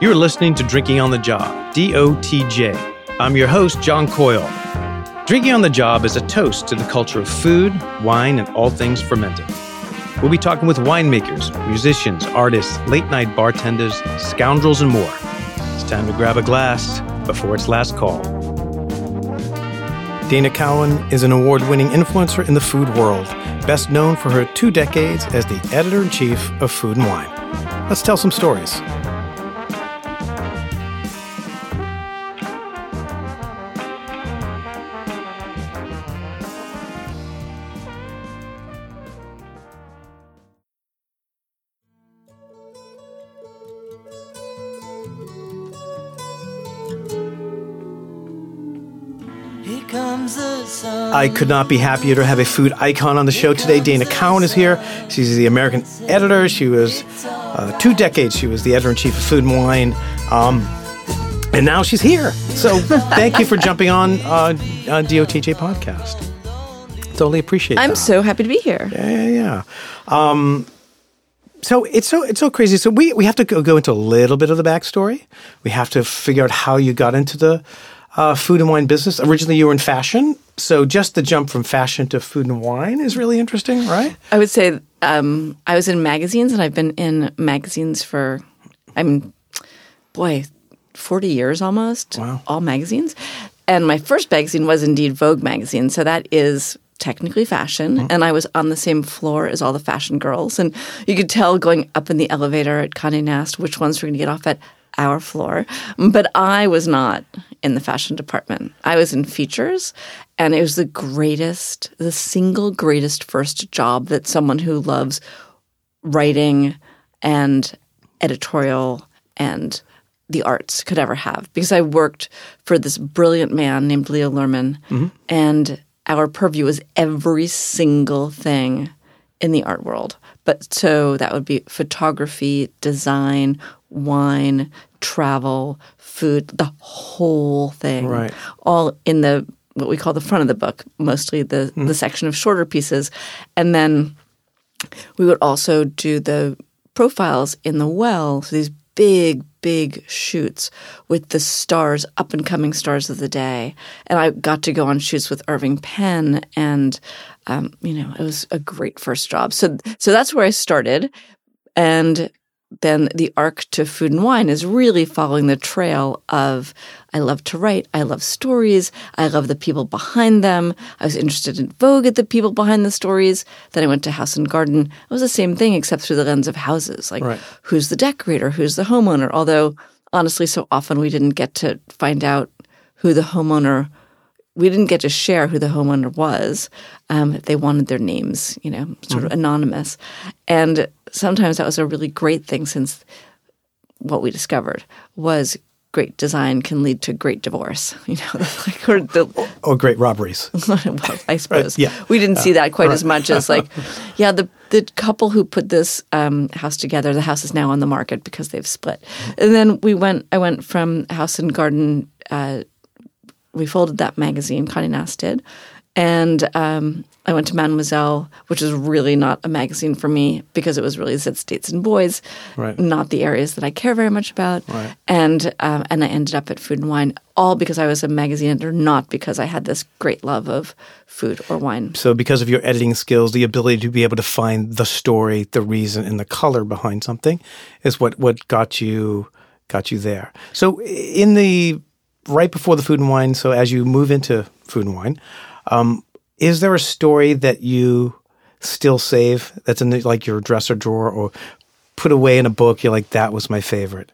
You're listening to Drinking on the Job, DOTJ. I'm your host, John Coyle. Drinking on the Job is a toast to the culture of food, wine, and all things fermenting. We'll be talking with winemakers, musicians, artists, late night bartenders, scoundrels, and more. It's time to grab a glass before its last call. Dana Cowin is an award winning influencer in the food world, best known for her two decades as the editor in chief of Food and Wine. Let's tell some stories. I could not be happier to have a food icon on the show today. Dana Cowin is here. She's the American editor. She was uh, two decades. She was the editor in chief of Food and Wine. Um, and now she's here. So thank you for jumping on uh, on DOTJ podcast. Totally appreciate. It. I'm that. so happy to be here. Yeah, yeah, yeah. Um, so it's so it's so crazy. So we we have to go, go into a little bit of the backstory. We have to figure out how you got into the uh, food and wine business. Originally, you were in fashion, so just the jump from fashion to food and wine is really interesting, right? I would say um, I was in magazines, and I've been in magazines for, I mean, boy, forty years almost. Wow. All magazines, and my first magazine was indeed Vogue magazine. So that is technically fashion and I was on the same floor as all the fashion girls and you could tell going up in the elevator at Condé Nast which ones were going to get off at our floor. But I was not in the fashion department. I was in features, and it was the greatest, the single greatest first job that someone who loves writing and editorial and the arts could ever have because I worked for this brilliant man named Leo Lerman, mm-hmm. and our purview was every single thing in the art world. But so that would be photography, design, wine, travel, food, the whole thing. Right. All in the what we call the front of the book, mostly the mm. the section of shorter pieces. And then we would also do the profiles in the well, so these big, big shoots with the stars, up and coming stars of the day. And I got to go on shoots with Irving Penn, and um, you know, it was a great first job. So, so that's where I started, and then the arc to food and wine is really following the trail of I love to write, I love stories, I love the people behind them. I was interested in Vogue at the people behind the stories. Then I went to House and Garden. It was the same thing except through the lens of houses. Like right. who's the decorator, who's the homeowner? Although honestly, so often we didn't get to find out who the homeowner we didn't get to share who the homeowner was. Um, they wanted their names, you know, sort mm-hmm. of anonymous. And sometimes that was a really great thing since what we discovered was great design can lead to great divorce, you know, like, or, the, or, or great robberies. well, I suppose. Right, yeah. We didn't see that quite as much as like, yeah, the the couple who put this um, house together, the house is now on the market because they've split. And then we went, I went from House and Garden uh, we folded that magazine, Condé Nast did, and um, I went to Mademoiselle, which is really not a magazine for me because it was really Zits, Dates, and Boys, right. not the areas that I care very much about. Right. And um, and I ended up at Food and Wine, all because I was a magazine editor, not because I had this great love of food or wine. So, because of your editing skills, the ability to be able to find the story, the reason, and the color behind something is what what got you got you there. So, in the right before the food and wine. So as you move into food and wine, um, is there a story that you still save that's in the, like your dresser drawer or put away in a book? You're like, that was my favorite.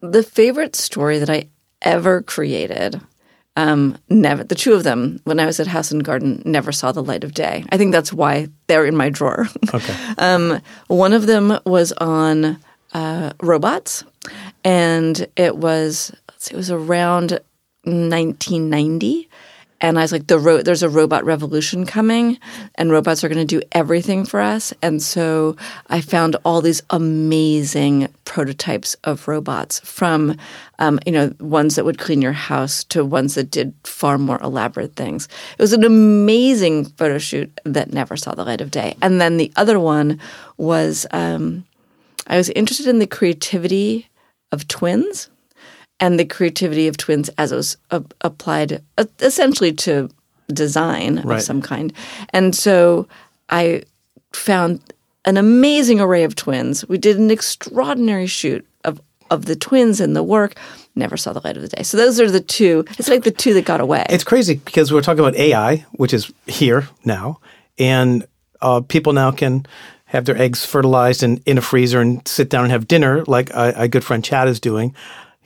The favorite story that I ever created, um, never the two of them when I was at House and Garden never saw the light of day. I think that's why they're in my drawer. Okay. um, one of them was on uh, robots, and it was it was around 1990 and I was like, the ro- there's a robot revolution coming, and robots are going to do everything for us. And so I found all these amazing prototypes of robots, from um, you know ones that would clean your house to ones that did far more elaborate things. It was an amazing photo shoot that never saw the light of day. And then the other one was um, I was interested in the creativity of twins and the creativity of twins as it was applied uh, essentially to design Right. of some kind. And so I found an amazing array of twins. We did an extraordinary shoot of of the twins and the work. Never saw the light of the day. So those are the two. It's like the two that got away. It's crazy because we're talking about AI, which is here now, and uh, people now can have their eggs fertilized and in a freezer and sit down and have dinner, like a, a good friend Chad is doing,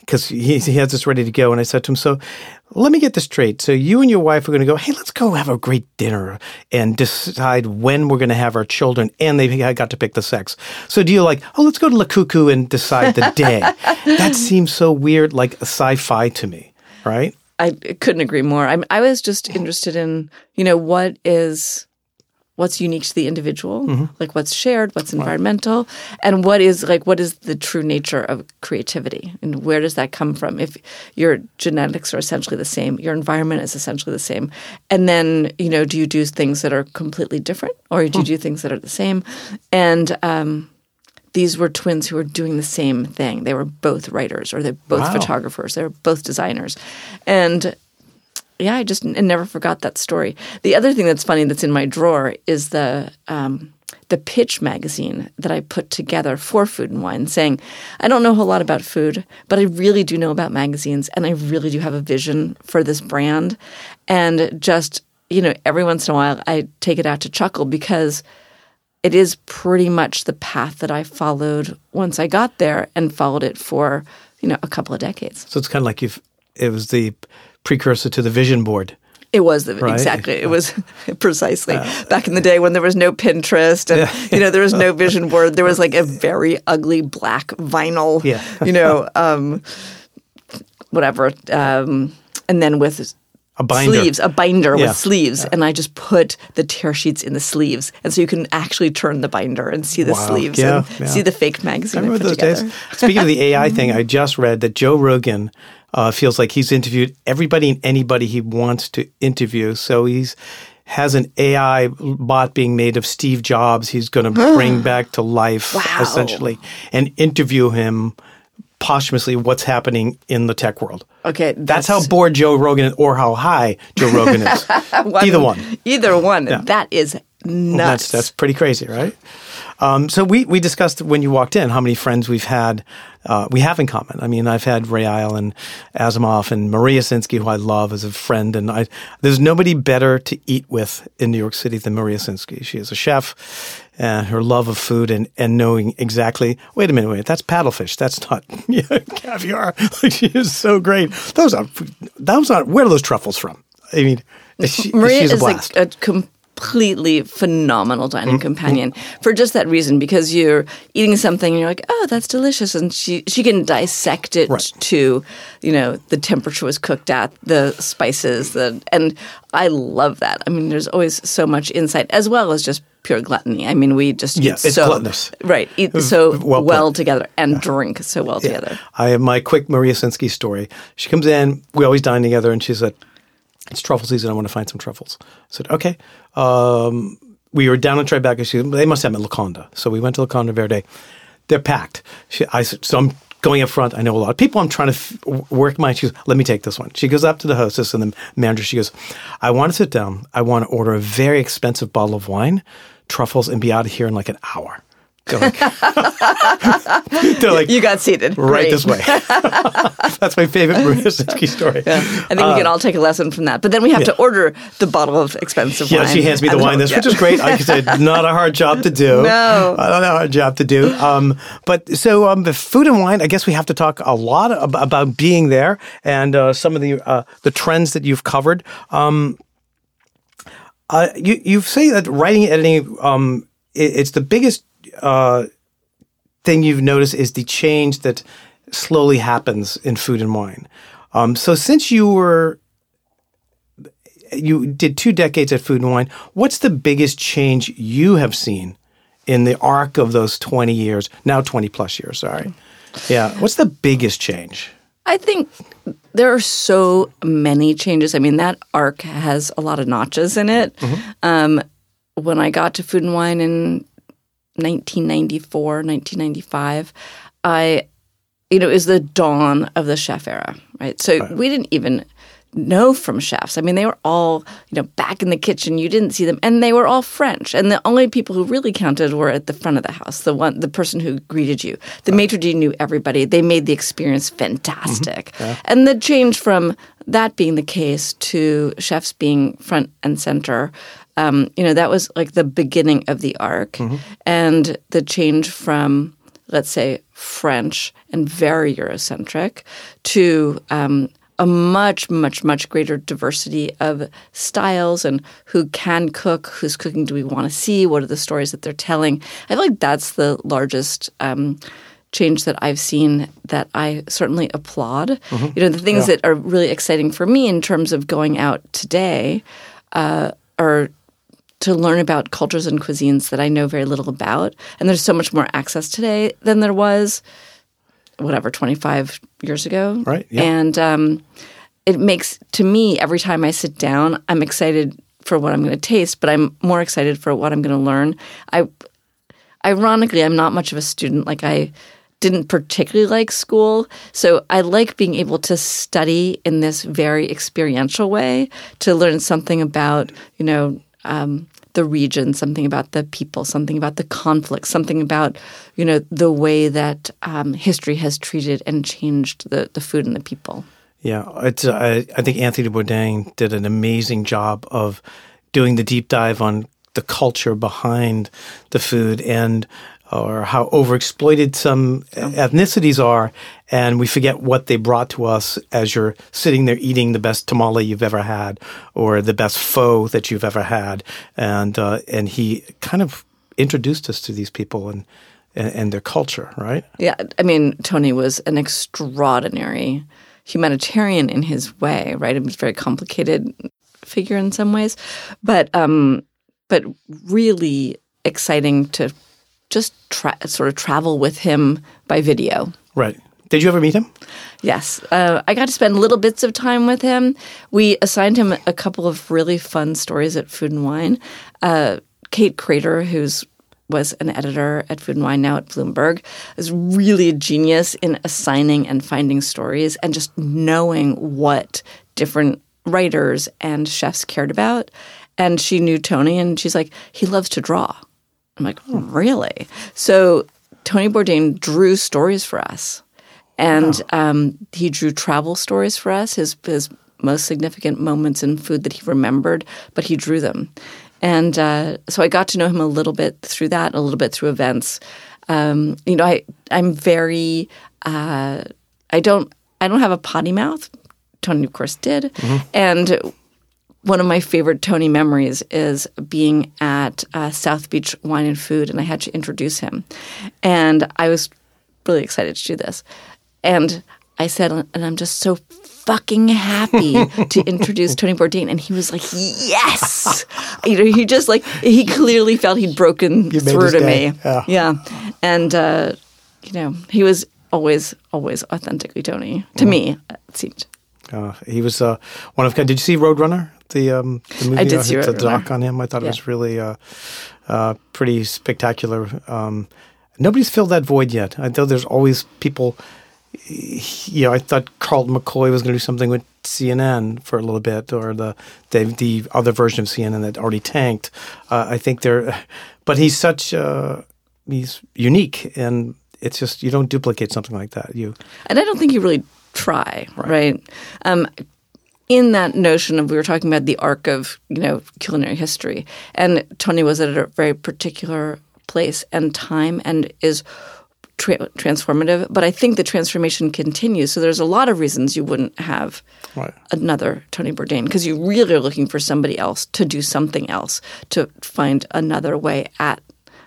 because he, he has this ready to go. And I said to him, "So, let me get this straight. So you and your wife are going to go. Hey, let's go have a great dinner and decide when we're going to have our children. And they got to pick the sex. So do you like? Oh, let's go to Le Coucou and decide the day. that seems so weird, like sci-fi to me, right? I couldn't agree more. I, I was just interested in, you know, what is what's unique to the individual, Mm-hmm. like what's shared, what's environmental, and what is like what is the true nature of creativity, and where does that come from? If your genetics are essentially the same, your environment is essentially the same, and then you know, do you do things that are completely different, or Hmm. do you do things that are the same? And um, these were twins who were doing the same thing. They were both writers, or they're both Wow. photographers. They were both designers, and yeah, I just n- never forgot that story. The other thing that's funny that's in my drawer is the um, the pitch magazine that I put together for Food and Wine, saying, I don't know a whole lot about food, but I really do know about magazines, and I really do have a vision for this brand, and just you know, every once in a while, I take it out to chuckle because it is pretty much the path that I followed once I got there, and followed it for you know a couple of decades. So it's kind of like you've, it was the precursor to the vision board. It was the, Right. exactly. It was precisely back in the day when there was no Pinterest and you know there was no vision board. There was like a very ugly black vinyl. Yeah. You know, um, whatever. Um, and then with A binder. sleeves, a binder Yeah. with sleeves, and I just put the tear sheets in the sleeves, and so you can actually turn the binder and see the Wow. sleeves Yeah, and yeah. see the fake magazine. I remember put those together. days. Speaking of the AI thing, I just read that Joe Rogan uh, feels like he's interviewed everybody and anybody he wants to interview. So he's has an AI bot being made of Steve Jobs. He's going to bring back to life Wow. essentially and interview him posthumously what's happening in the tech world. Okay, That's, how bored Joe Rogan is, or how high Joe Rogan is. Either one. Either one. That is nuts. That's that's pretty crazy, right? Um, so we we discussed when you walked in how many friends we've had. Uh, we have in common. I mean, I've had Ray Isle and Asimov and Maria Sinskey, who I love as a friend, and I. There's nobody better to eat with in New York City than Maria Sinskey. She is a chef, and her love of food and and knowing exactly. Wait a minute, wait. That's paddlefish. That's not yeah, caviar. she is so great. Those are those are where are those truffles from? I mean, she, Maria she's a is blast. like a completely phenomenal dining mm-hmm. companion for just that reason because you're eating something and you're like oh that's delicious and she she can dissect it Right. to you know the temperature was cooked at the spices the and I love that. I mean there's always so much insight as well as just pure gluttony. I mean we just Yeah, eat it's so gluttonous. right eat so well well, together and drink so well together. I have my quick Maria Sinskey story. She comes in, we always dine together, and she said, It's truffle season. I want to find some truffles. I said, Okay. Um, we were down in Tribeca. She They must have them at Locanda. So we went to Locanda Verde. They're packed. She, I So I'm going up front. I know a lot of people. I'm trying to f- work my. She goes, Let me take this one. She goes up to the hostess and the manager. She goes, I want to sit down. I want to order a very expensive bottle of wine, truffles, and be out of here in like an hour. They're like, they're like you got seated right Great. this way. That's my favorite Sinskey story. I think we can all take a lesson from that. But then we have to order the bottle of expensive Yeah, wine. she hands me the wine list, yeah. which is great. Like I said, not a hard job to do. No. Uh, not a hard job to do. Um, but so um, the food and wine, I guess we have to talk a lot ab- about being there and uh, some of the uh, the trends that you've covered. Um, uh, you you say that writing and editing, um, it, it's the biggest uh, thing you've noticed is the change that slowly happens in food and wine. Um, so since you were you did two decades at Food and Wine. What's the biggest change you have seen in the arc of those 20 years, now 20 plus years, sorry. Yeah. What's the biggest change? I think there are so many changes. I mean, that arc has a lot of notches in it. Mm-hmm. Um, when I got to Food and Wine in 1994, 1995, I you know, was the dawn of the chef era, right? So we didn't even know from chefs. I mean, they were all, you know, back in the kitchen. You didn't see them, and they were all French. And the only people who really counted were at the front of the house. The one, the person who greeted you, the maitre d' knew everybody. They made the experience fantastic. Mm-hmm. And the change from that being the case to chefs being front and center. Um, you know, that was like the beginning of the arc, and the change from let's say French and very Eurocentric to um, a much, much, much greater diversity of styles and who can cook, whose cooking do we want to see, what are the stories that they're telling. I feel like that's the largest um, change that I've seen that I certainly applaud. You know, the things that are really exciting for me in terms of going out today uh, are to learn about cultures and cuisines that I know very little about. And there's so much more access today than there was, whatever, 25 years ago. Right, yeah. And um, it makes, to me, every time I sit down, I'm excited for what I'm going to taste, but I'm more excited for what I'm going to learn. I, ironically, I'm not much of a student. Like I didn't particularly like school, so I like being able to study in this very experiential way to learn something about, you know, um, the region, something about the people, something about the conflict, something about, you know, the way that um, history has treated and changed the, the food and the people. Yeah, it's. Uh, I, I think Anthony Bourdain did an amazing job of doing the deep dive on the culture behind the food and or how overexploited some ethnicities are, and we forget what they brought to us as you're sitting there eating the best tamale you've ever had or the best pho that you've ever had, and uh, and he kind of introduced us to these people and and, and their culture, right? Yeah, I mean, Tony was an extraordinary humanitarian in his way, right? It was a very complicated figure in some ways, but um, but really exciting to just tra- sort of travel with him by video. Right. Did you ever meet him? Yes, uh, I got to spend little bits of time with him. We assigned him a couple of really fun stories at Food and Wine. Uh, Kate Krader, who's was an editor at Food and Wine, now at Bloomberg, is really a genius in assigning and finding stories and just knowing what different writers and chefs cared about. And she knew Tony, and she's like, he loves to draw. I'm like, oh, really? So Tony Bourdain drew stories for us, and um, he drew travel stories for us. His his most significant moments in food that he remembered, but he drew them. And uh, so I got to know him a little bit through that, a little bit through events. Um, you know, I I'm very uh, I don't I don't have a potty mouth. Tony, of course, did, and one of my favorite Tony memories is being at uh, South Beach Wine and Food, and I had to introduce him, and I was really excited to do this, and I said, and I'm just so fucking happy to introduce Tony Bourdain, and he was like, yes, you know, he just like he clearly felt he'd broken You through to day. me, Yeah. and uh, you know, he was always always authentically Tony to Mm-hmm. me. It seemed. Uh, he was uh, one of. Did you see Roadrunner? The um, the movie. did uh, see the doc on him. I thought Yeah. it was really uh, uh, pretty spectacular. Um, nobody's filled that void yet. I know there's always people. You know, I thought Carlton McCoy was going to do something with CNN for a little bit, or the the, the other version of CNN that already tanked. Uh, I think they're, but he's such uh, he's unique, and it's just you don't duplicate something like that. You And I don't think you really try, right? Um, in that notion of we were talking about the arc of you know culinary history, and Tony was at a very particular place and time, and is tra- transformative. But I think the transformation continues. So there's a lot of reasons you wouldn't have Right. another Tony Bourdain because you really are looking for somebody else to do something else to find another way at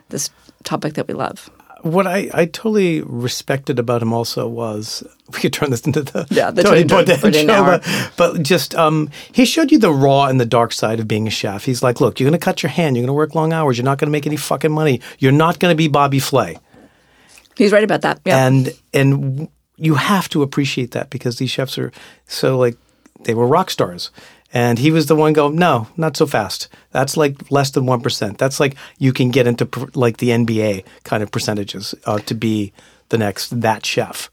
this topic that we love. What I, I totally respected about him also was we could turn this into the Yeah, the Tony Bourdain show, but, but just um, he showed you the raw and the dark side of being a chef. He's like, look, you're going to cut your hand, you're going to work long hours, you're not going to make any fucking money, you're not going to be Bobby Flay, He's right about that. Yeah. and and you have to appreciate that because these chefs are so like they were rock stars. And he was the one going, no, not so fast. That's like less than 1%. That's like you can get into pr- like the NBA kind of percentages uh, to be the next that chef.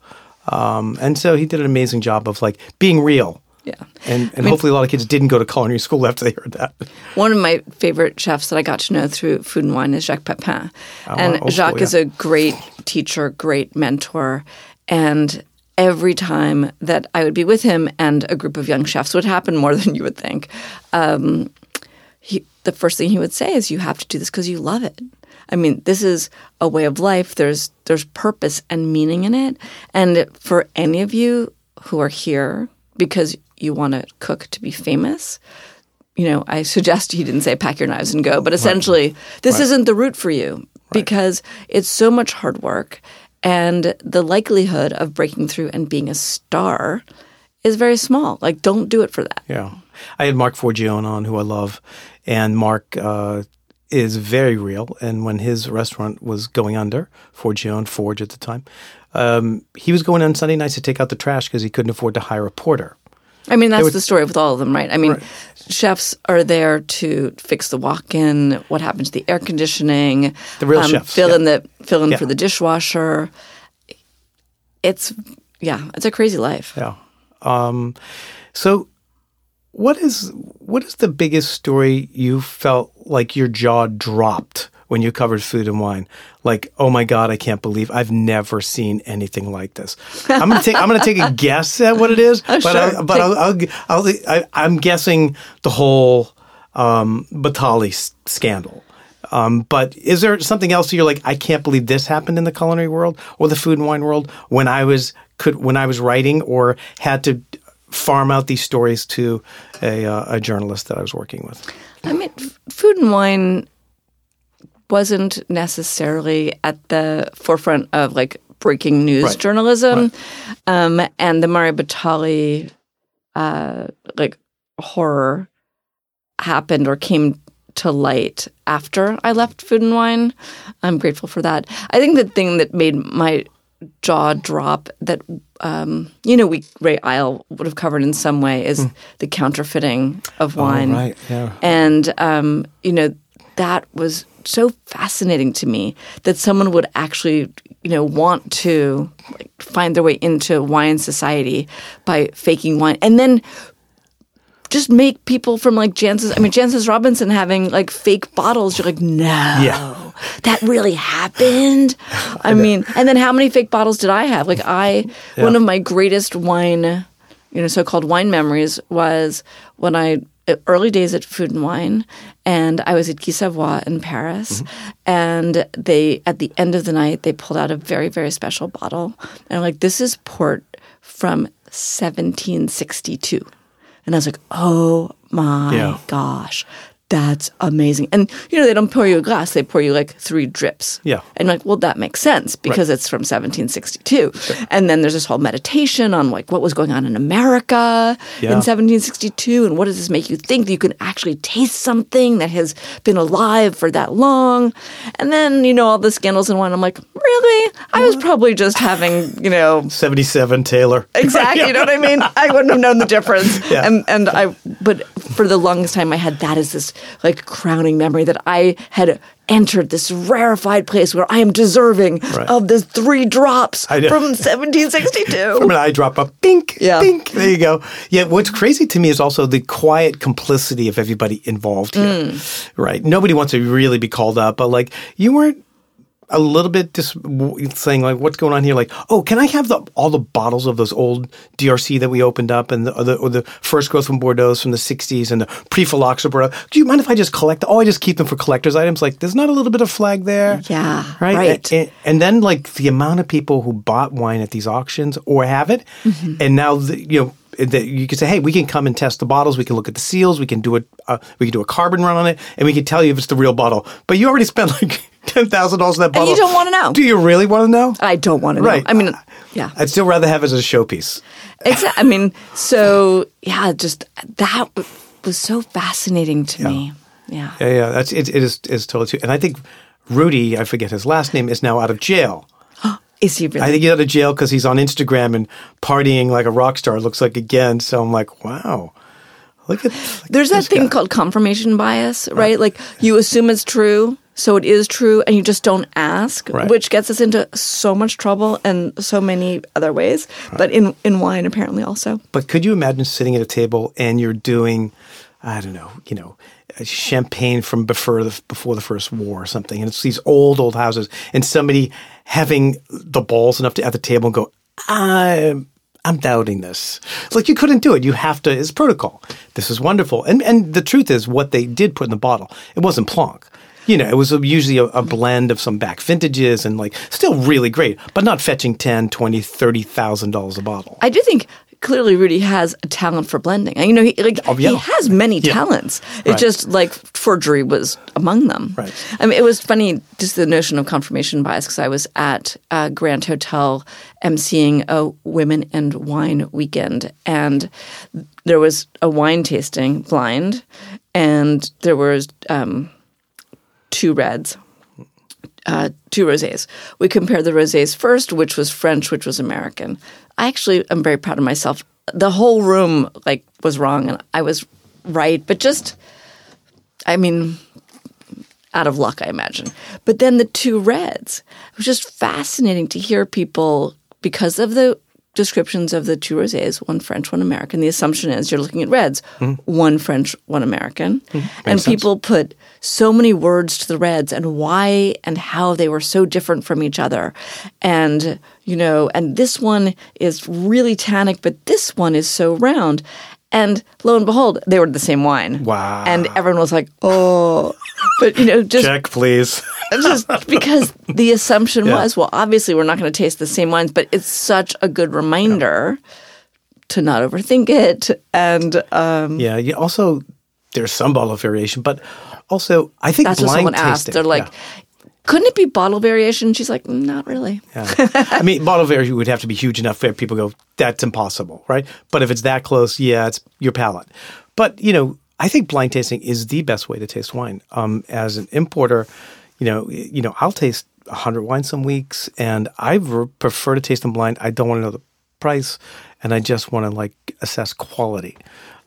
Um, and so he did an amazing job of like being real. Yeah. And, and hopefully a lot of kids didn't go to culinary school after they heard that. One of my favorite chefs that I got to know through Food and Wine is Jacques Pepin. and oh, Jacques cool, is a great teacher, great mentor. And every time that I would be with him and a group of young chefs would happen more than you would think. Um, he, the first thing he would say is, "You have to do this because you love it." I mean, this is a way of life. There's there's purpose and meaning in it. And for any of you who are here because you want to cook to be famous, you know, I suggest you didn't say pack your knives and go, but essentially, this isn't the route for you because it's so much hard work, and the likelihood of breaking through and being a star is very small. Like, don't do it for that. Yeah. I had Marc Forgione on, who I love, and Mark uh, is very real. And when his restaurant was going under, Forgione, Forge at the time, um, he was going on Sunday nights to take out the trash because he couldn't afford to hire a porter. I mean, that's the story with all of them, right? I mean, Right. chefs are there to fix the walk-in, what happened to the air conditioning, The real chefs, fill yeah. in the fill in Yeah. for the dishwasher. It's yeah, it's a crazy life. Yeah. Um, so, what is what is the biggest story you felt like your jaw dropped when you covered food and wine? Like, oh my god, I can't believe I've never seen anything like this. I'm gonna take I'm gonna take a guess at what it is, but sure. I'll, but I'll, I'll, I'll, I, I'm guessing the whole um, Batali s- scandal. Um, but is there something else that you're like, I can't believe this happened in the culinary world or the food and wine world when I was could when I was writing or had to farm out these stories to a, uh, a journalist that I was working with? I mean, f- food and wine wasn't necessarily at the forefront of like breaking news Right. journalism, um, and the Mario Batali uh, like horror happened or came to light after I left Food and Wine. I'm grateful for that. I think the thing that made my jaw drop that um, you know we Ray Isle would have covered in some way is the counterfeiting of wine Hmm. right, yeah. and um, you know that was so fascinating to me that someone would actually you know want to like, find their way into wine society by faking wine. And then just make people from like Jancis I mean Jancis Robinson having like fake bottles. You're like no Yeah. that really happened? I mean and then how many fake bottles did I have? Like I one of my greatest wine you know so-called wine memories was when I early days at Food and Wine and I was at Guy Savoy in Paris mm-hmm. and they at the end of the night they pulled out a very very special bottle and I'm like this is port from 1762 and I was like, oh my Yeah. gosh, that's amazing. And, you know, they don't pour you a glass, they pour you like three drips. Yeah. And like, well, that makes sense because it's from 1762. And then there's this whole meditation on like what was going on in America Yeah. in 1762 and what does this make you think that you can actually taste something that has been alive for that long. And then, you know, all the scandals and wine. I'm like, really? I was probably just having, you know, 77 Taylor. Exactly. You know what I mean? I wouldn't have known the difference. Yeah. And and I but for the longest time I had that as this like crowning memory that I had entered this rarefied place where I am deserving Right. of the three drops from 1762. From an eye drop up, bink, Yeah. bink. There you go. Yeah, what's crazy to me is also the quiet complicity of everybody involved here. Mm. Right? Nobody wants to really be called up, but like you weren't a little bit just saying like, "What's going on here?" Like, "Oh, can I have the all the bottles of those old DRC that we opened up, and the or the, or the first growth from Bordeaux from the '60s, and the pre-phylloxera? Do you mind if I just collect? Oh, I just keep them for collectors' items. Like, there's not a little bit of flag there, Yeah, right, right. And, and then like the amount of people who bought wine at these auctions or have it, Mm-hmm. and now the, you know. That you can say, hey, we can come and test the bottles. We can look at the seals. We can do a Uh, we can do a carbon run on it, and we can tell you if it's the real bottle. But you already spent like ten thousand dollars in that bottle. you don't wanna know. Do you really want to know? I don't want to know. Right. I mean, yeah. I'd still rather have it as a showpiece. Exactly. I mean, so yeah, just that was so fascinating to me. Yeah. Yeah, yeah, that's it. It is is totally true. And I think Rudy, I forget his last name, is now out of jail. Is he really? I think he's out of jail because he's on Instagram and partying like a rock star. it Looks like again. So I'm like, wow, look at. There's that thing guy. called confirmation bias, right? Like you assume it's true so it is true, and you just don't ask, Right. which gets us into so much trouble and so many other ways. But in in wine, apparently, also. But could you imagine sitting at a table and you're doing, I don't know, you know, uh, champagne from before the before the first war or something, and it's these old old houses, and somebody having the balls enough to at the table and go, I'm I'm doubting this. It's like you couldn't do it. You have to. It's protocol. This is wonderful. And and the truth is, what they did put in the bottle, it wasn't Plonk. You know, it was usually a, a blend of some back vintages and like still really great, but not fetching 10, 20, 30,000 dollars a bottle. I do think clearly Rudy has a talent for blending. And, you know, he, like Oh, yeah. he has many talents. It's Right. just like forgery was among them. Right. I mean, it was funny just the notion of confirmation bias because I was at uh, Grand Hotel emceeing a women and wine weekend, and there was a wine tasting blind, and there was um, two reds uh, two rosés. We compared the rosés first, which was French, which was American. I actually am very proud of myself. The whole room like was wrong, and I was right, but just, I mean, out of luck, I imagine. But then the two reds. It was just fascinating to hear people because of the descriptions of the two rosés, one French, one American. The assumption is you're looking at reds, one French, one American, hmm. and sense. people put so many words to the reds and why and how they were so different from each other, and you know, and this one is really tannic, but this one is so round. And lo and behold, they were the same wine. Wow. And everyone was like, "Oh," but you know, just Check, please. just because the assumption Yeah. was, well, obviously we're not going to taste the same wines, but it's such a good reminder to not overthink it. And um, Yeah. You also, there's some bottle variation, but also I think that's what blind someone tasting. asked. They're like, yeah. Couldn't it be bottle variation? She's like, "Mm, not really. I mean, bottle variation would have to be huge enough for people go, that's impossible, right? But if it's that close, yeah, it's your palate. But, you know, I think blind tasting is the best way to taste wine. Um, as an importer, you know, you know, I'll taste 100 wines some weeks and I re- prefer to taste them blind. I don't want to know the price and I just want to like assess quality.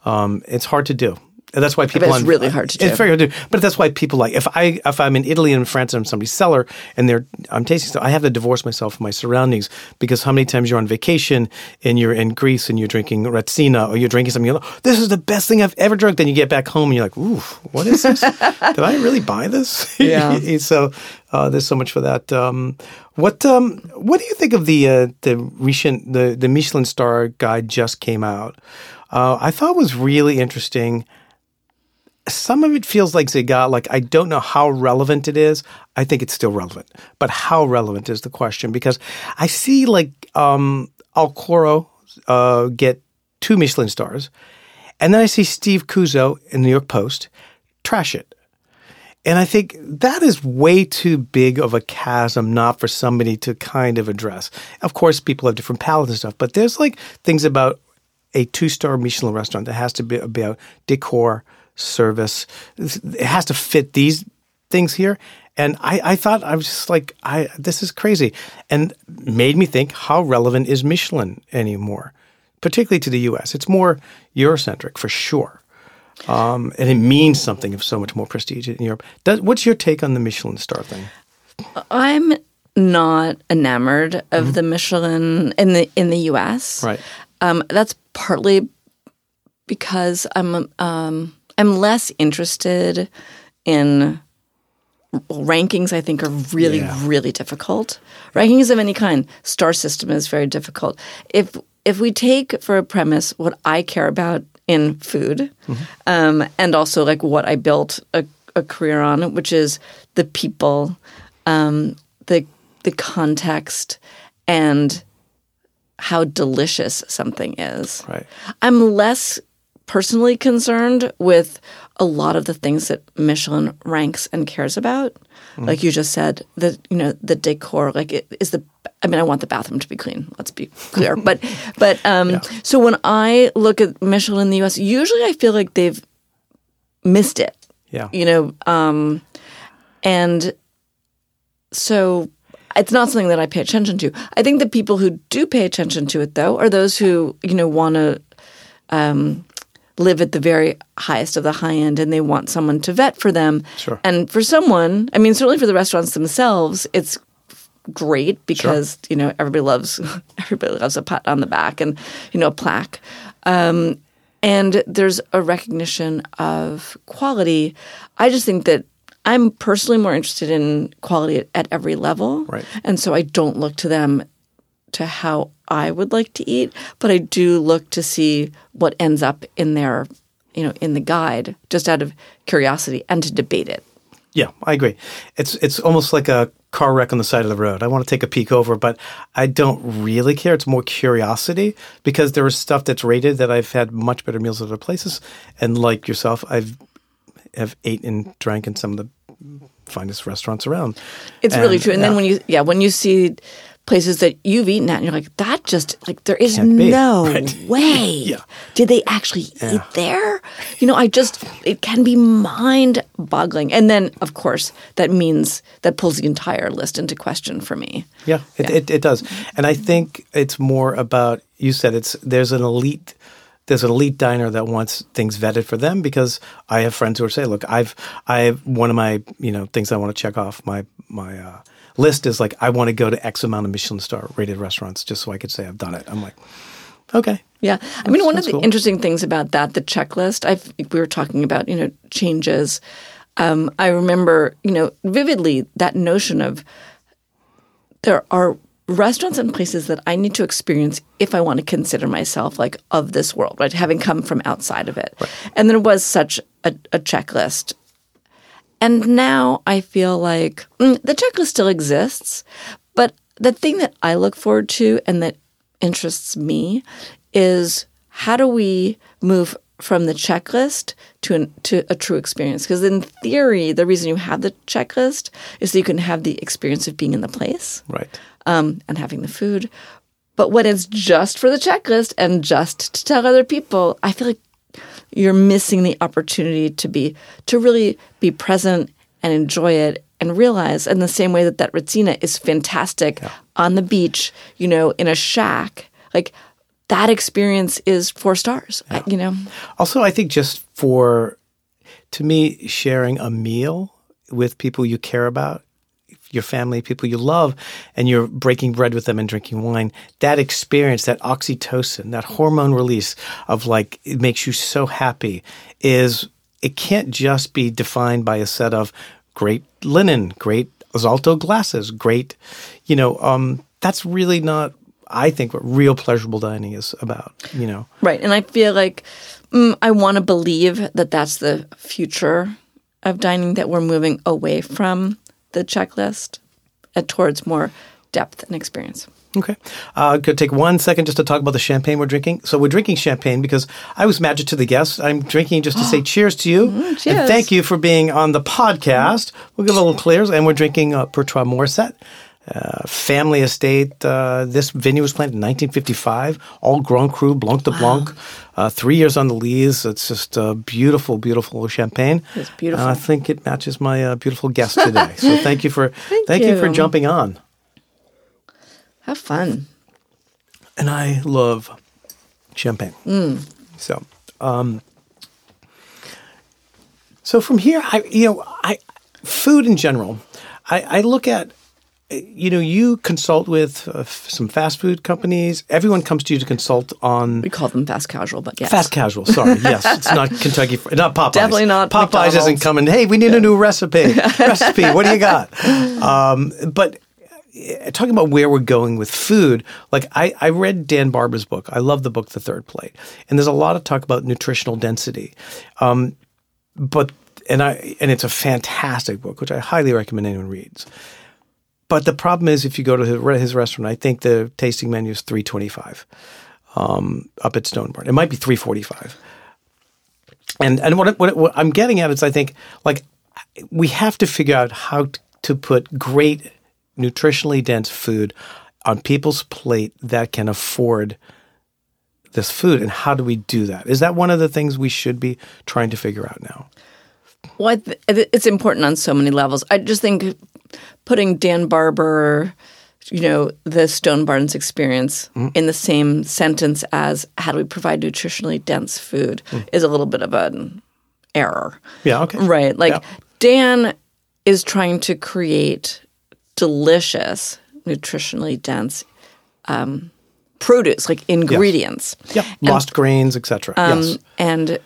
Um, it's hard to do. And that's why people. it's really hard to do. It's very hard to do. But that's why people like if I if I'm in Italy and France and I'm somebody's cellar and they're I'm tasting stuff, I have to divorce myself from my surroundings because how many times you're on vacation and you're in Greece and you're drinking Retsina or you're drinking something, you're like, this is the best thing I've ever drunk. Then you get back home and you're like, ooh, what is this? Did I really buy this? Yeah. so uh, there's so much for that. Um, what um, what do you think of the uh, the recent the the Michelin star guide just came out? Uh, I thought was really interesting some of it feels like Zagat. Like I don't know how relevant it is. I think it's still relevant, but how relevant is the question? Because I see like um, Al Coro uh, get two Michelin stars, and then I see Steve Cuozzo in the New York Post trash it. And I think that is way too big of a chasm not for somebody to kind of address. Of course, people have different palates and stuff, but there's like things about a two star Michelin restaurant that has to be about decor, service. It has to fit these things here. And I, I thought I was just like, I this is crazy, and made me think how relevant is Michelin anymore, particularly to the U.S. It's more Eurocentric for sure. Um, and it means something of so much more prestige in Europe. Does, what's your take on the Michelin star thing? I'm not enamored of the Michelin in the in the U.S. Right. Um, that's partly because I'm um, I'm less interested in rankings. I think are really Yeah. really difficult. Rankings of any kind, star system is very difficult. If if we take for a premise what I care about in food, um, and also like what I built a, a career on, which is the people, um, the the context, and how delicious something is. Right. I'm less personally concerned with a lot of the things that Michelin ranks and cares about. Like you just said, the you know the decor, like it is the. I mean, I want the bathroom to be clean. Let's be clear. but but um, so when I look at Michelin in the U.S., usually I feel like they've missed it. Yeah. You know, um, and so it's not something that I pay attention to. I think the people who do pay attention to it, though, are those who you know want to um, live at the very highest of the high end and they want someone to vet for them. Sure. And for someone, I mean, certainly for the restaurants themselves, it's great because you know everybody loves everybody loves a pat on the back and you know a plaque. Um, and there's a recognition of quality. I just think that I'm personally more interested in quality at, at every level, Right. and so I don't look to them to how I would like to eat, but I do look to see what ends up in their, you know, in the guide, just out of curiosity and to debate it. Yeah, I agree. It's it's almost like a car wreck on the side of the road. I want to take a peek over, but I don't really care. It's more curiosity because there is stuff that's rated that I've had much better meals at other places, and like yourself, I've have ate and drank in some of the finest restaurants around. It's really true. And then when you yeah, when you see places that you've eaten at and you're like, that just like there is no right? way. Yeah. Did they actually eat there? You know, I just it can be mind boggling. And then of course that means that pulls the entire list into question for me. Yeah, it, It, it does, and I think it's more about you said it's there's an elite there's an elite diner that wants things vetted for them because I have friends who are say, look, I've I have one of my you know things I want to check off my my uh, list is like I want to go to X amount of Michelin star rated restaurants just so I could say I've done it. I'm like, okay, Yeah, I mean, one of the cool. interesting things about that, the checklist. I we were talking about, you know, changes. Um, I remember, you know, vividly that notion of there are restaurants and places that I need to experience if I want to consider myself like of this world, right? Having come from outside of it, and there was such a, a checklist. And now I feel like mm, the checklist still exists, but the thing that I look forward to and that interests me is how do we move from the checklist to an, to a true experience? Because in theory, the reason you have the checklist is that you can have the experience of being in the place right, um, and having the food. But when it's just for the checklist and just to tell other people, I feel like you're missing the opportunity to be to really be present and enjoy it and realize in the same way that that Retsina is fantastic on the beach, you know, in a shack, like that experience is four stars. I- you know, Also, I think just for, to me, sharing a meal with people you care about, your family, people you love, and you're breaking bread with them and drinking wine, that experience, that oxytocin, that hormone release of like, it makes you so happy is, it can't just be defined by a set of great linen, great Zalto glasses, great, you know, um, that's really not, I think, what real pleasurable dining is about, you know. Right. And I feel like mm, I want to believe that that's the future of dining, that we're moving away from the checklist and towards more depth and experience. Okay. Uh, going to take one second just to talk about the champagne we're drinking. So we're drinking champagne because I was magic to the guests. I'm drinking just to say cheers to you. And cheers. thank you for being on the podcast. We'll give a little clears. And we're drinking uh, Pertois-Moriset. Uh, family estate. Uh, this vineyard was planted in 1955. All Grand Cru, Blanc de Blanc. Uh, three years on the lees. It's just a beautiful, beautiful champagne. It's beautiful. I think it matches my uh, beautiful guest today. so thank you for thank, you. for jumping on. Have fun. and I love champagne. So, um, so from here, I you know, I food in general, I, I look at. You know, you consult with uh, some fast food companies. Everyone comes to you to consult on We call them fast casual, but yes. fast casual. Sorry, yes, it's not Kentucky, not Popeyes. Definitely not Popeyes. Isn't coming. Hey, we need a new recipe. recipe. What do you got? Um, but uh, talking about where we're going with food, like I, I read Dan Barber's book. I love the book, The Third Plate, and there's a lot of talk about nutritional density. Um, but and I and it's a fantastic book, which I highly recommend anyone reads. But the problem is, if you go to his, his restaurant, I think the tasting menu is three twenty five um, up at Stone Barns. It might be three forty five. And and what, what, what I'm getting at is, I think like we have to figure out how t- to put great nutritionally dense food on people's plate that can afford this food, and how do we do that? Is that one of the things we should be trying to figure out now? Well, it's important on so many levels. I just think putting Dan Barber you know, the Stone Barns experience mm. in the same sentence as how do we provide nutritionally dense food mm. is a little bit of an error. Yeah. Okay. Right. Like Yeah. Dan is trying to create delicious, nutritionally dense um, produce, like ingredients. Yeah. Lost grains, etc. Um, yes. And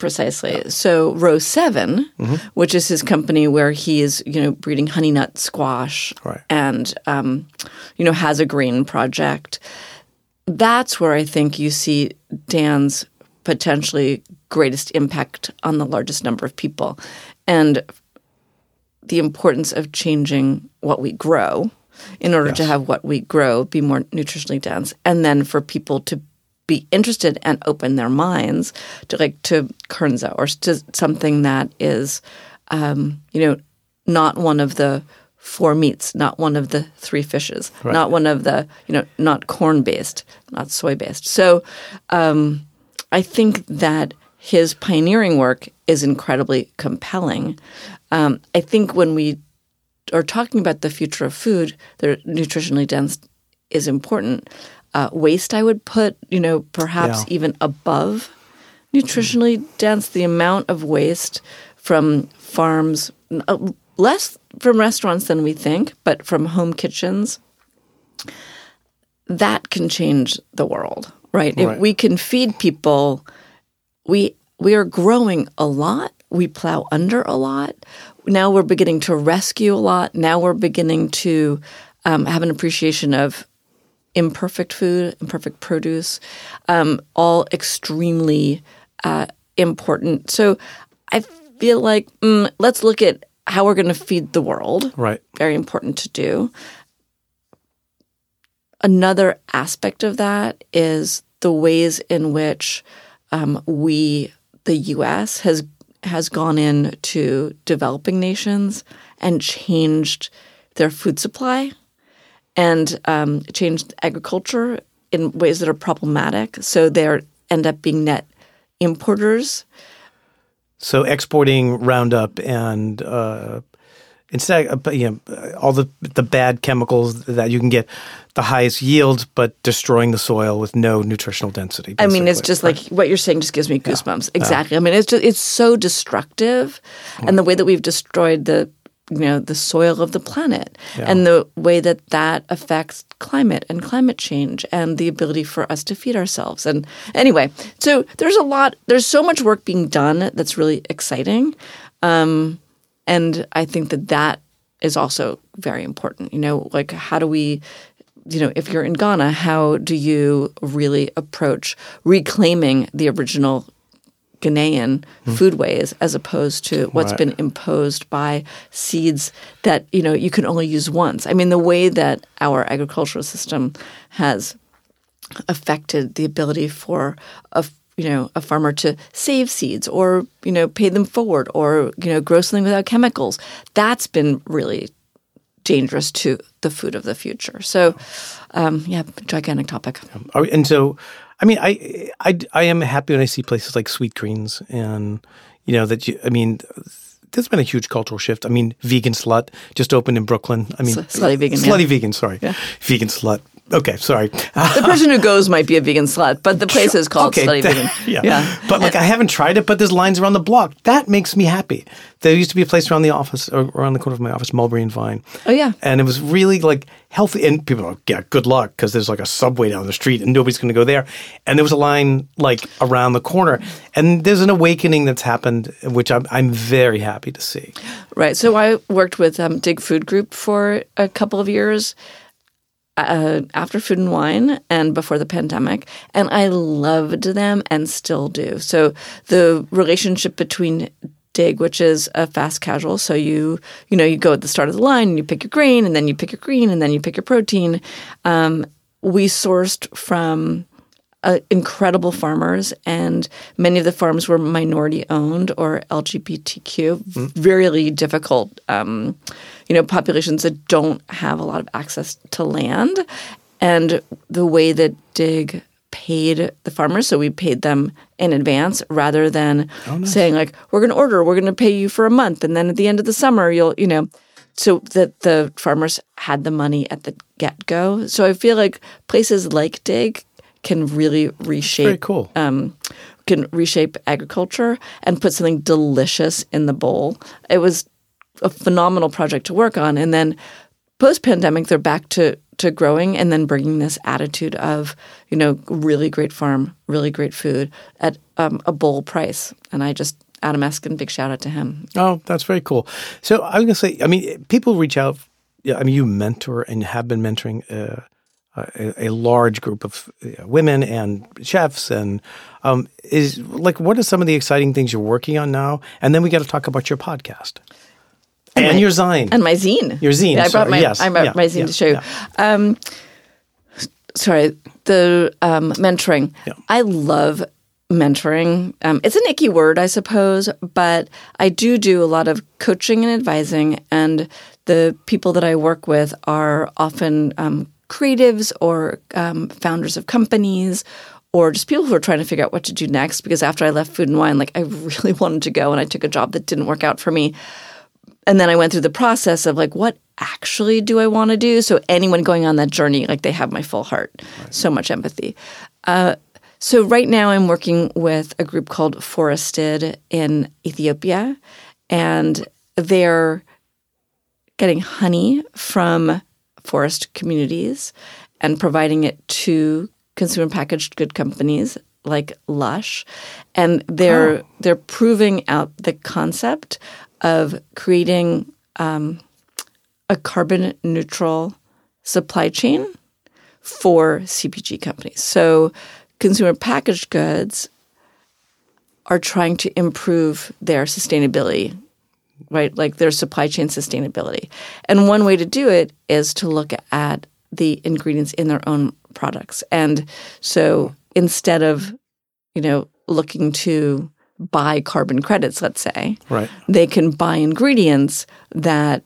precisely. So row 7 Mm-hmm. which is his company where he is, you know, breeding honey nut squash Right. and um, you know, has a green project. That's where I think you see Dan's potentially greatest impact on the largest number of people. And the importance of changing what we grow in order to have what we grow be more nutritionally dense and then for people to be interested and open their minds to like to kernza or to something that is um, you know not one of the four meats not one of the three fishes not one of the you know not corn based not soy based so um, i think that his pioneering work is incredibly compelling. Um, i think when we are talking about the future of food, the nutritionally dense is important. Uh, waste, I would put, you know, perhaps Yeah. even above nutritionally dense. The amount of waste from farms, uh, less from restaurants than we think, but from home kitchens, that can change the world, right? If we can feed people, we we are growing a lot. We plow under a lot. Now we're beginning to rescue a lot. Now we're beginning to um, have an appreciation of imperfect food, imperfect produce, um, all extremely uh, important. So I feel like mm, let's look at how we're going to feed the world right. very important to do. Another aspect of that is the ways in which um, we, the U.S., has has gone into developing nations and changed their food supply and um, changed agriculture in ways that are problematic. So they end up being net importers So exporting Roundup and uh, instead, uh, you know, all the the bad chemicals that you can get the highest yield, but destroying the soil with no nutritional density. I mean, it's basically. just like what you're saying just gives me goosebumps. Exactly. I mean, it's just it's so destructive, and the way that we've destroyed the you know the soil of the planet, and the way that that affects climate and climate change, and the ability for us to feed ourselves. And anyway, so there's a lot. There's so much work being done that's really exciting, um, and I think that that is also very important. You know, like how do we you know, if you're in Ghana, how do you really approach reclaiming the original Ghanaian foodways as opposed to what's Right. been imposed by seeds that, you know, you can only use once? I mean, the way that our agricultural system has affected the ability for a you know a farmer to save seeds or you know pay them forward or you know grow something without chemicals that's been really dangerous to the food of the future so um, yeah gigantic topic and so, I mean, I, I I am happy when I see places like Sweet Greens, and you know that you. I mean, there's been a huge cultural shift. I mean, Vegan Slut just opened in Brooklyn. I mean, Sl- Slutty Vegan, yeah. Slutty Vegan. Sorry, Vegan Slut. Okay, sorry. the person who goes might be a vegan slut but the place is called okay, slutty that- vegan yeah. But like, I haven't tried it, but there's lines around the block. That makes me happy. There used to be a place around the office, or around the corner of my office, Mulberry and Vine. Oh, yeah. And it was really like healthy. And people are like, yeah, good luck, because there's like a subway down the street and nobody's going to go there. And there was a line like around the corner. And there's an awakening that's happened, which I'm, I'm very happy to see. Right. So I worked with um, Dig Food Group for a couple of years uh, after Food and Wine and before the pandemic, and I loved them and still do. So the relationship between Dig, which is a fast casual, so you you know you go at the start of the line and you pick your grain, and then you pick your green, and then you pick your protein. Um, we sourced from uh, incredible farmers, and many of the farms were minority owned or LGBTQ. Really difficult, um, you know, populations that don't have a lot of access to land, and the way that Dig paid the farmers, so we paid them in advance rather than saying like we're going to order, we're going to pay you for a month, and then at the end of the summer you'll, you know. so that the farmers had the money at the get go. So I feel like places like Dig can really reshape Very cool. um, can reshape agriculture and put something delicious in the bowl. It was a phenomenal project to work on, and then post pandemic, they're back to to growing and then bringing this attitude of you know really great farm, really great food at um, a bowl price. And I just Adam Eskin, big shout out to him. Oh, that's very cool. So I was going to say, I mean, people reach out. Yeah, I mean, you mentor and have been mentoring uh, a, a large group of women and chefs, and um, is like, what are some of the exciting things you're working on now? And then we got to talk about your podcast and, my- your zine. And my zine. Your zine, Yeah, I brought sorry, my yes, I brought yeah, my zine yeah, to show you. Um, sorry, the um, mentoring. I love mentoring. Um, it's an icky word, I suppose, but I do do a lot of coaching and advising, and the people that I work with are often um, creatives or um, founders of companies. Or just people who are trying to figure out what to do next. Because after I left Food and Wine, like I really wanted to go, and I took a job that didn't work out for me and then I went through the process of like, what actually do I want to do? So anyone going on that journey, like they have my full heart, so much empathy. Uh, so right now I'm working with a group called Forested in Ethiopia, and they're getting honey from forest communities and providing it to consumer packaged good companies like Lush, and they're they're proving out the concept of creating um, a carbon neutral supply chain for CPG companies. So, consumer packaged goods are trying to improve their sustainability, right? Like their supply chain sustainability. And one way to do it is to look at the ingredients in their own products. And so instead of, you know, looking to buy carbon credits, let's say, Right. they can buy ingredients that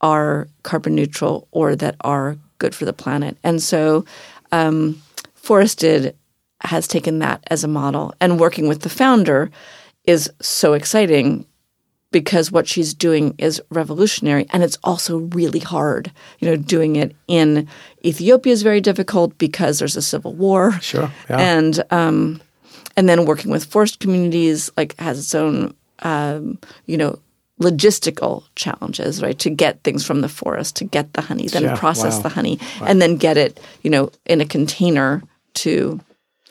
are carbon neutral or that are good for the planet. And so um, Forested has taken that as a model, and working with the founder is so exciting because what she's doing is revolutionary and it's also really hard. You know, doing it in Ethiopia is very difficult because there's a civil war. Sure, yeah. And um, and then working with forest communities like has its own um, you know logistical challenges right to get things from the forest to get the honey then Yeah, process wow. the honey and then get it you know in a container to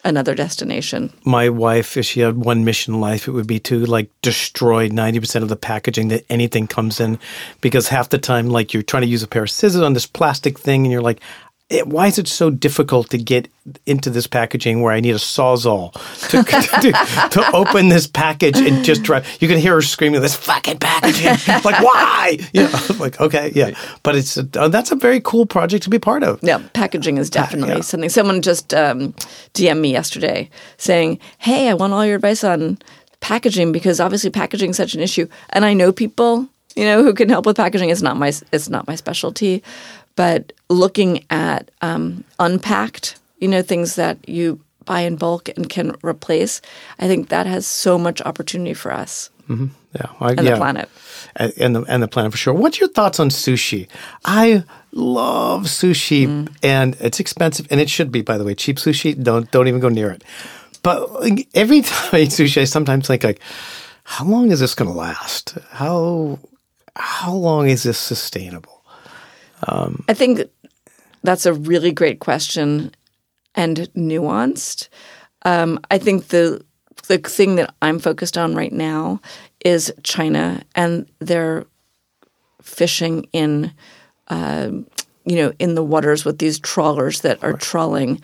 another destination my wife, if she had one mission in life, it would be to like destroy 90% of the packaging that anything comes in. Because half the time, like you're trying to use a pair of scissors on this plastic thing and you're like, "Eh, why is it so difficult to get into this packaging where I need a sawzall to, to, to open this package and just try? You can hear her screaming, this fucking packaging. like, why? You know, like, okay, yeah. But it's a, uh, that's a very cool project to be part of. Yeah, packaging is definitely yeah. something. Someone just um, DM'd me yesterday saying, "Hey, I want all your advice on packaging because obviously packaging is such an issue, and I know people, you know, who can help with packaging. It's not my it's not my specialty, but looking at um, unpacked, you know, things that you buy in bulk and can replace, I think that has so much opportunity for us Yeah, I, and yeah. the planet. and and the, and the planet for sure. What's your thoughts on sushi? I love sushi, Mm. and it's expensive, and it should be, by the way. Cheap sushi, don't don't even go near it. But like, every time I eat sushi, I sometimes think like, how long is this going to last? How how long is this sustainable? I think that's a really great question and nuanced. Um, I think the the thing that I'm focused on right now is China and their fishing in, um, you know, in the waters with these trawlers that are trawling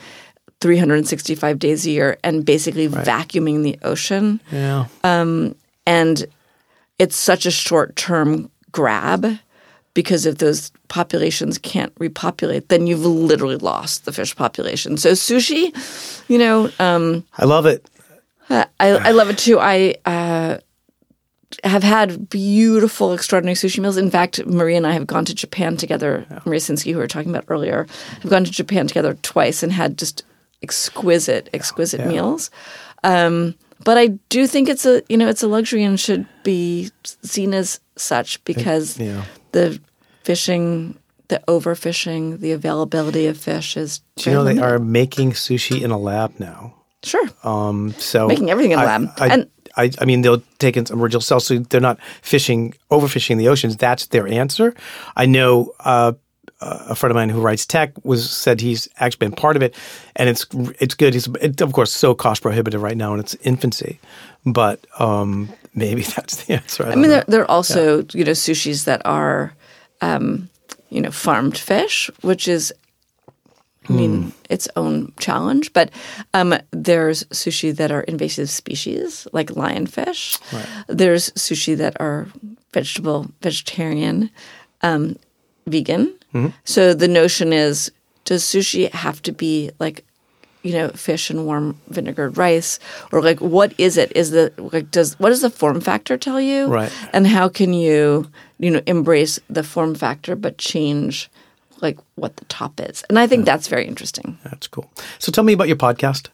365 days a year and basically vacuuming the ocean. Yeah, and it's such a short term grab because if those populations can't repopulate, then you've literally lost the fish population. So sushi, you know, um, I love it. I, I love it too. I uh, have had beautiful, extraordinary sushi meals. In fact, Marie and I have gone to Japan together. Maria Sinskey, who we were talking about earlier, have gone to Japan together twice and had just exquisite, exquisite meals. Um, but I do think it's a you know it's a luxury and should be seen as such because yeah. The fishing, the overfishing, the availability of fish is. Do you know very they are making sushi in a lab now? sure. So Making everything in a lab. I, And- I, I mean, they'll take in some original cells, so they're not fishing, overfishing the oceans. That's their answer. I know uh, a friend of mine who writes tech was said he's actually been part of it, and it's it's good. He's it's of course so cost prohibitive right now in its infancy, but um, maybe that's the answer. I, I mean, there, there are also you know sushis that are, um, you know, farmed fish, which is, I mean, Hmm. its own challenge. But um, there's sushi that are invasive species, like lionfish. There's sushi that are vegetable, vegetarian, um, vegan. Mm-hmm. So the notion is, does sushi have to be like you know, fish and warm vinegared rice, or like what is it? Is the like does what does the form factor tell you? Right. And how can you you know embrace the form factor but change like what the top is? And I think that's very interesting. that's cool. So tell me about your podcast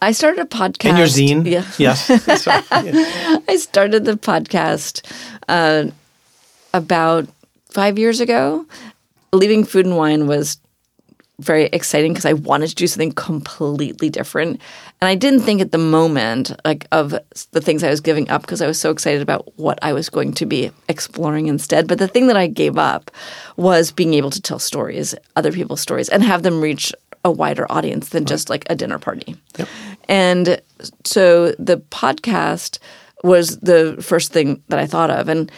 I started a podcast and your zine. Yeah. Yes. Yeah. I started the podcast uh, about five years ago. Leaving Food and Wine was very exciting because I wanted to do something completely different. And I didn't think at the moment like of the things I was giving up because I was so excited about what I was going to be exploring instead. But the thing that I gave up was being able to tell stories, other people's stories, and have them reach a wider audience than just like a dinner party. And so the podcast was the first thing that I thought of. And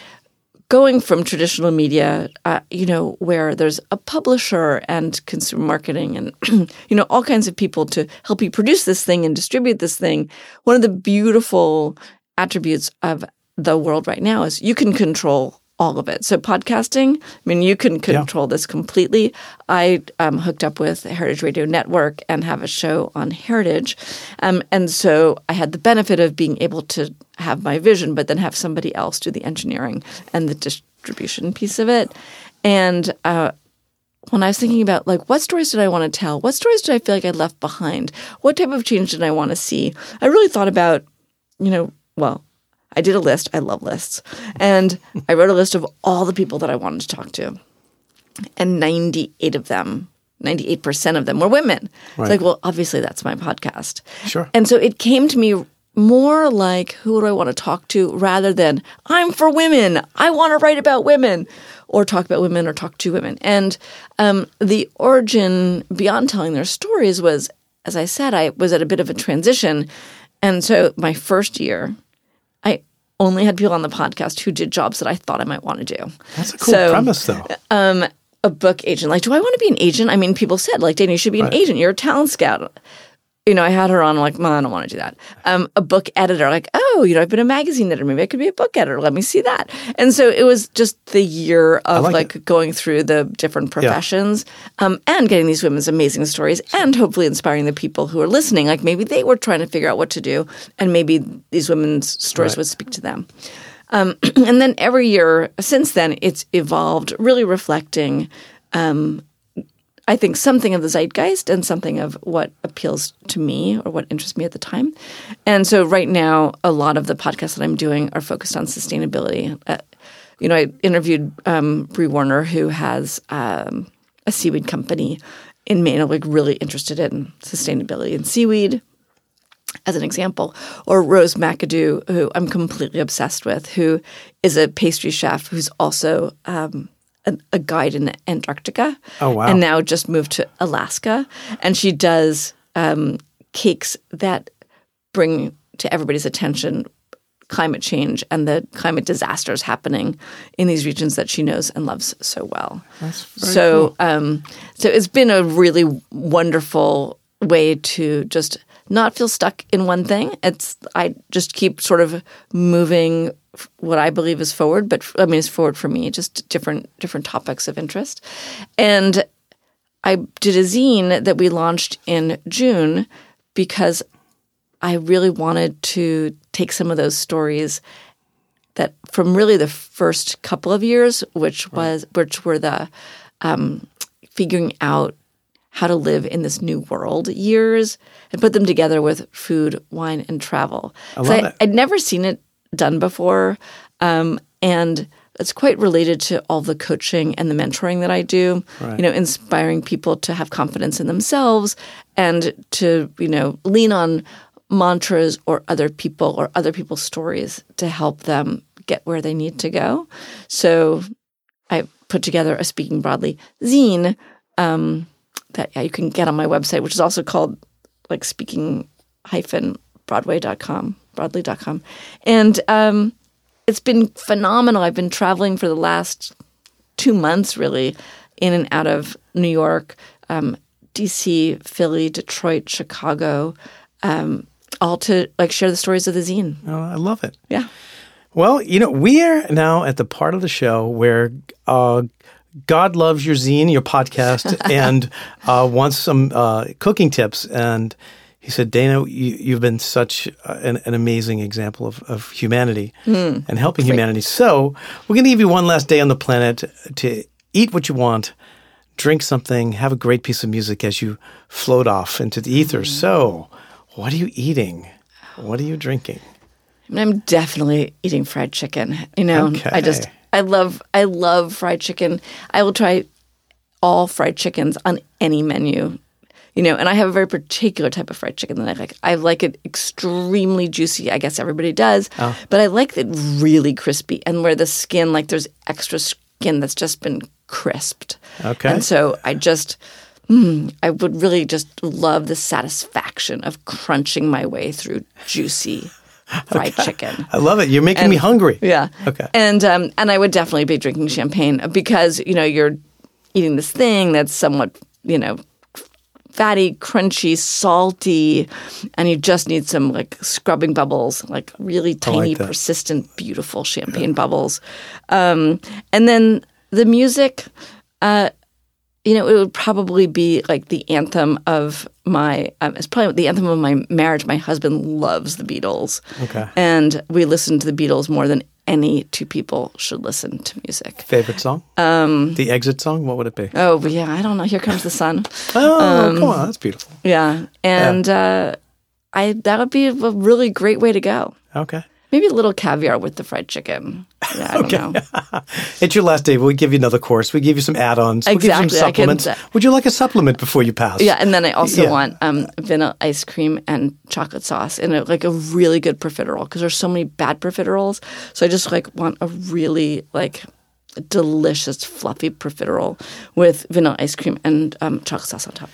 going from traditional media, uh, you know, where there's a publisher and consumer marketing and, you know, all kinds of people to help you produce this thing and distribute this thing, one of the beautiful attributes of the world right now is you can control all of it. So podcasting, I mean, you can control this completely. I um, hooked up with Heritage Radio Network and have a show on Heritage, um, and so I had the benefit of being able to have my vision, but then have somebody else do the engineering and the distribution piece of it. And uh, when I was thinking about like what stories did I want to tell, what stories did I feel like I left behind, what type of change did I want to see, I really thought about, you know, well, I did a list. I love lists. And I wrote a list of all the people that I wanted to talk to. And 98 of them, 98% of them were women. Right. It's like, well, obviously that's my podcast. Sure. And so it came to me more like who do I want to talk to rather than I'm for women. I want to write about women or talk about women or talk to women. And um, the origin beyond telling their stories was, as I said, I was at a bit of a transition. And so my first year, only had people on the podcast who did jobs that I thought I might want to do. That's a cool So- premise, though. Um, a book agent, like, do I want to be an agent? I mean, people said, like, Dana, you should be an agent. You're a talent scout. You know, I had her on, like, well, I don't want to do that. Um, a book editor, like, oh, you know, I've been a magazine editor. Maybe I could be a book editor. Let me see that. And so it was just the year of like like, going through the different professions um, and getting these women's amazing stories and hopefully inspiring the people who are listening. Like maybe they were trying to figure out what to do and maybe these women's stories Right. would speak to them. Um, and then every year since then, it's evolved, really reflecting, um, I think, something of the zeitgeist and something of what appeals to me or what interests me at the time. And so, right now, a lot of the podcasts that I'm doing are focused on sustainability. Uh, you know, I interviewed um, Warner, who has um, a seaweed company in Maine, like really interested in sustainability and seaweed as an example, or Rose McAdoo, who I'm completely obsessed with, who is a pastry chef who's also um, a, a guide in Antarctica. Oh, wow. And now just moved to Alaska, and she does um, cakes that bring to everybody's attention climate change and the climate disasters happening in these regions that she knows and loves so well. So, um, so it's been a really wonderful way to just not feel stuck in one thing. It's I just keep sort of moving what I believe is forward, but I mean it's forward for me, just different different topics of interest. And I did a zine that we launched in June because I really wanted to take some of those stories that from really the first couple of years, which was which were the um, figuring out how to live in this new world years, and put them together with food, wine, and travel. I it. I'd never seen it done before, um, and it's quite related to all the coaching and the mentoring that I do. Right. You know, inspiring people to have confidence in themselves and to you know lean on mantras or other people or other people's stories to help them get where they need to go. So I put together a Speaking Broadly zine um, that yeah, you can get on my website, which is also called like speaking hyphen broadway.com, broadly.com. And um, it's been phenomenal. I've been traveling for the last two months, really, in and out of New York, um, DC, Philly, Detroit, Chicago, um, all to like share the stories of the zine. Oh, I love it. Yeah. Well, you know, we are now at the part of the show where uh, God loves your zine, your podcast, and uh, wants some uh, cooking tips. And he said, Dana, you, have been such an, an, amazing example of, of humanity mm. and helping humanity. So we're going to give you one last day on the planet to eat what you want, drink something, have a great piece of music as you float off into the ether. Mm. So, what are you eating? What are you drinking? I'm definitely eating fried chicken. You know, okay. I just I love I love fried chicken. I will try all fried chickens on any menu. You know, and I have a very particular type of fried chicken that I like. I like it extremely juicy. I guess everybody does, oh. but I like it really crispy and where the skin, like there's extra skin that's just been crisped. Okay. And so I just, mm, I would really just love the satisfaction of crunching my way through juicy fried okay. chicken. I love it. You're making and, me hungry. Yeah. Okay. And um, and I would definitely be drinking champagne because you know you're eating this thing that's somewhat you know fatty, crunchy, salty, and you just need some like scrubbing bubbles, like really tiny, like persistent, beautiful champagne bubbles. Um, and then the music. Uh, you know, it would probably be like the anthem of my. Um, it's probably the anthem of my marriage. My husband loves the Beatles, Okay. and we listen to the Beatles more than any two people should listen to music. Favorite song? Um, the exit song? What would it be? Oh, yeah, I don't know. Here comes the sun. Oh, come on, that's beautiful. Yeah, and Uh, I that would be a really great way to go. Okay. Maybe a little caviar with the fried chicken. Yeah, I don't know. It's your last day. We'll give you another course. We give you some add-ons. We'll give you Exactly, some I can- supplements. Would you like a supplement before you pass? Yeah, and then I also Yeah. want um, vanilla ice cream and chocolate sauce and a, like a really good profiterole because there's so many bad profiteroles. So I just like want a really like delicious fluffy profiterole with vanilla ice cream and um, chocolate sauce on top.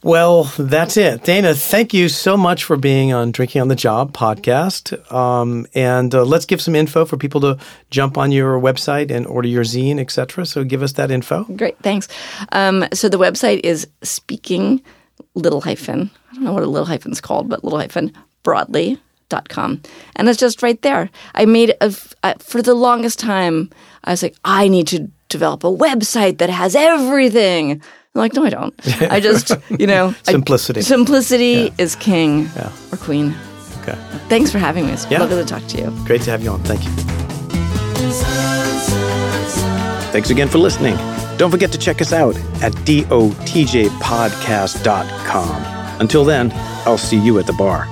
Well, that's it. Dana, thank you so much for being on Drinking on the Job podcast. Um, and uh, let's give some info for people to jump on your website and order your zine, etc. So give us that info. Great, thanks. Um, so the website is speaking little hyphen. I don't know what a little hyphen's called, but little hyphen broadly. Dot com. And it's just right there. I made a, uh, for the longest time, I was like, I need to develop a website that has everything. I'm like, no, I don't. I just, you know, I- Simplicity. simplicity is king Yeah. or queen. Okay. Thanks for having me. It's Yeah. lovely to talk to you. Great to have you on. Thank you. Thanks again for listening. Don't forget to check us out at dotjpodcast.com. Until then, I'll see you at the bar.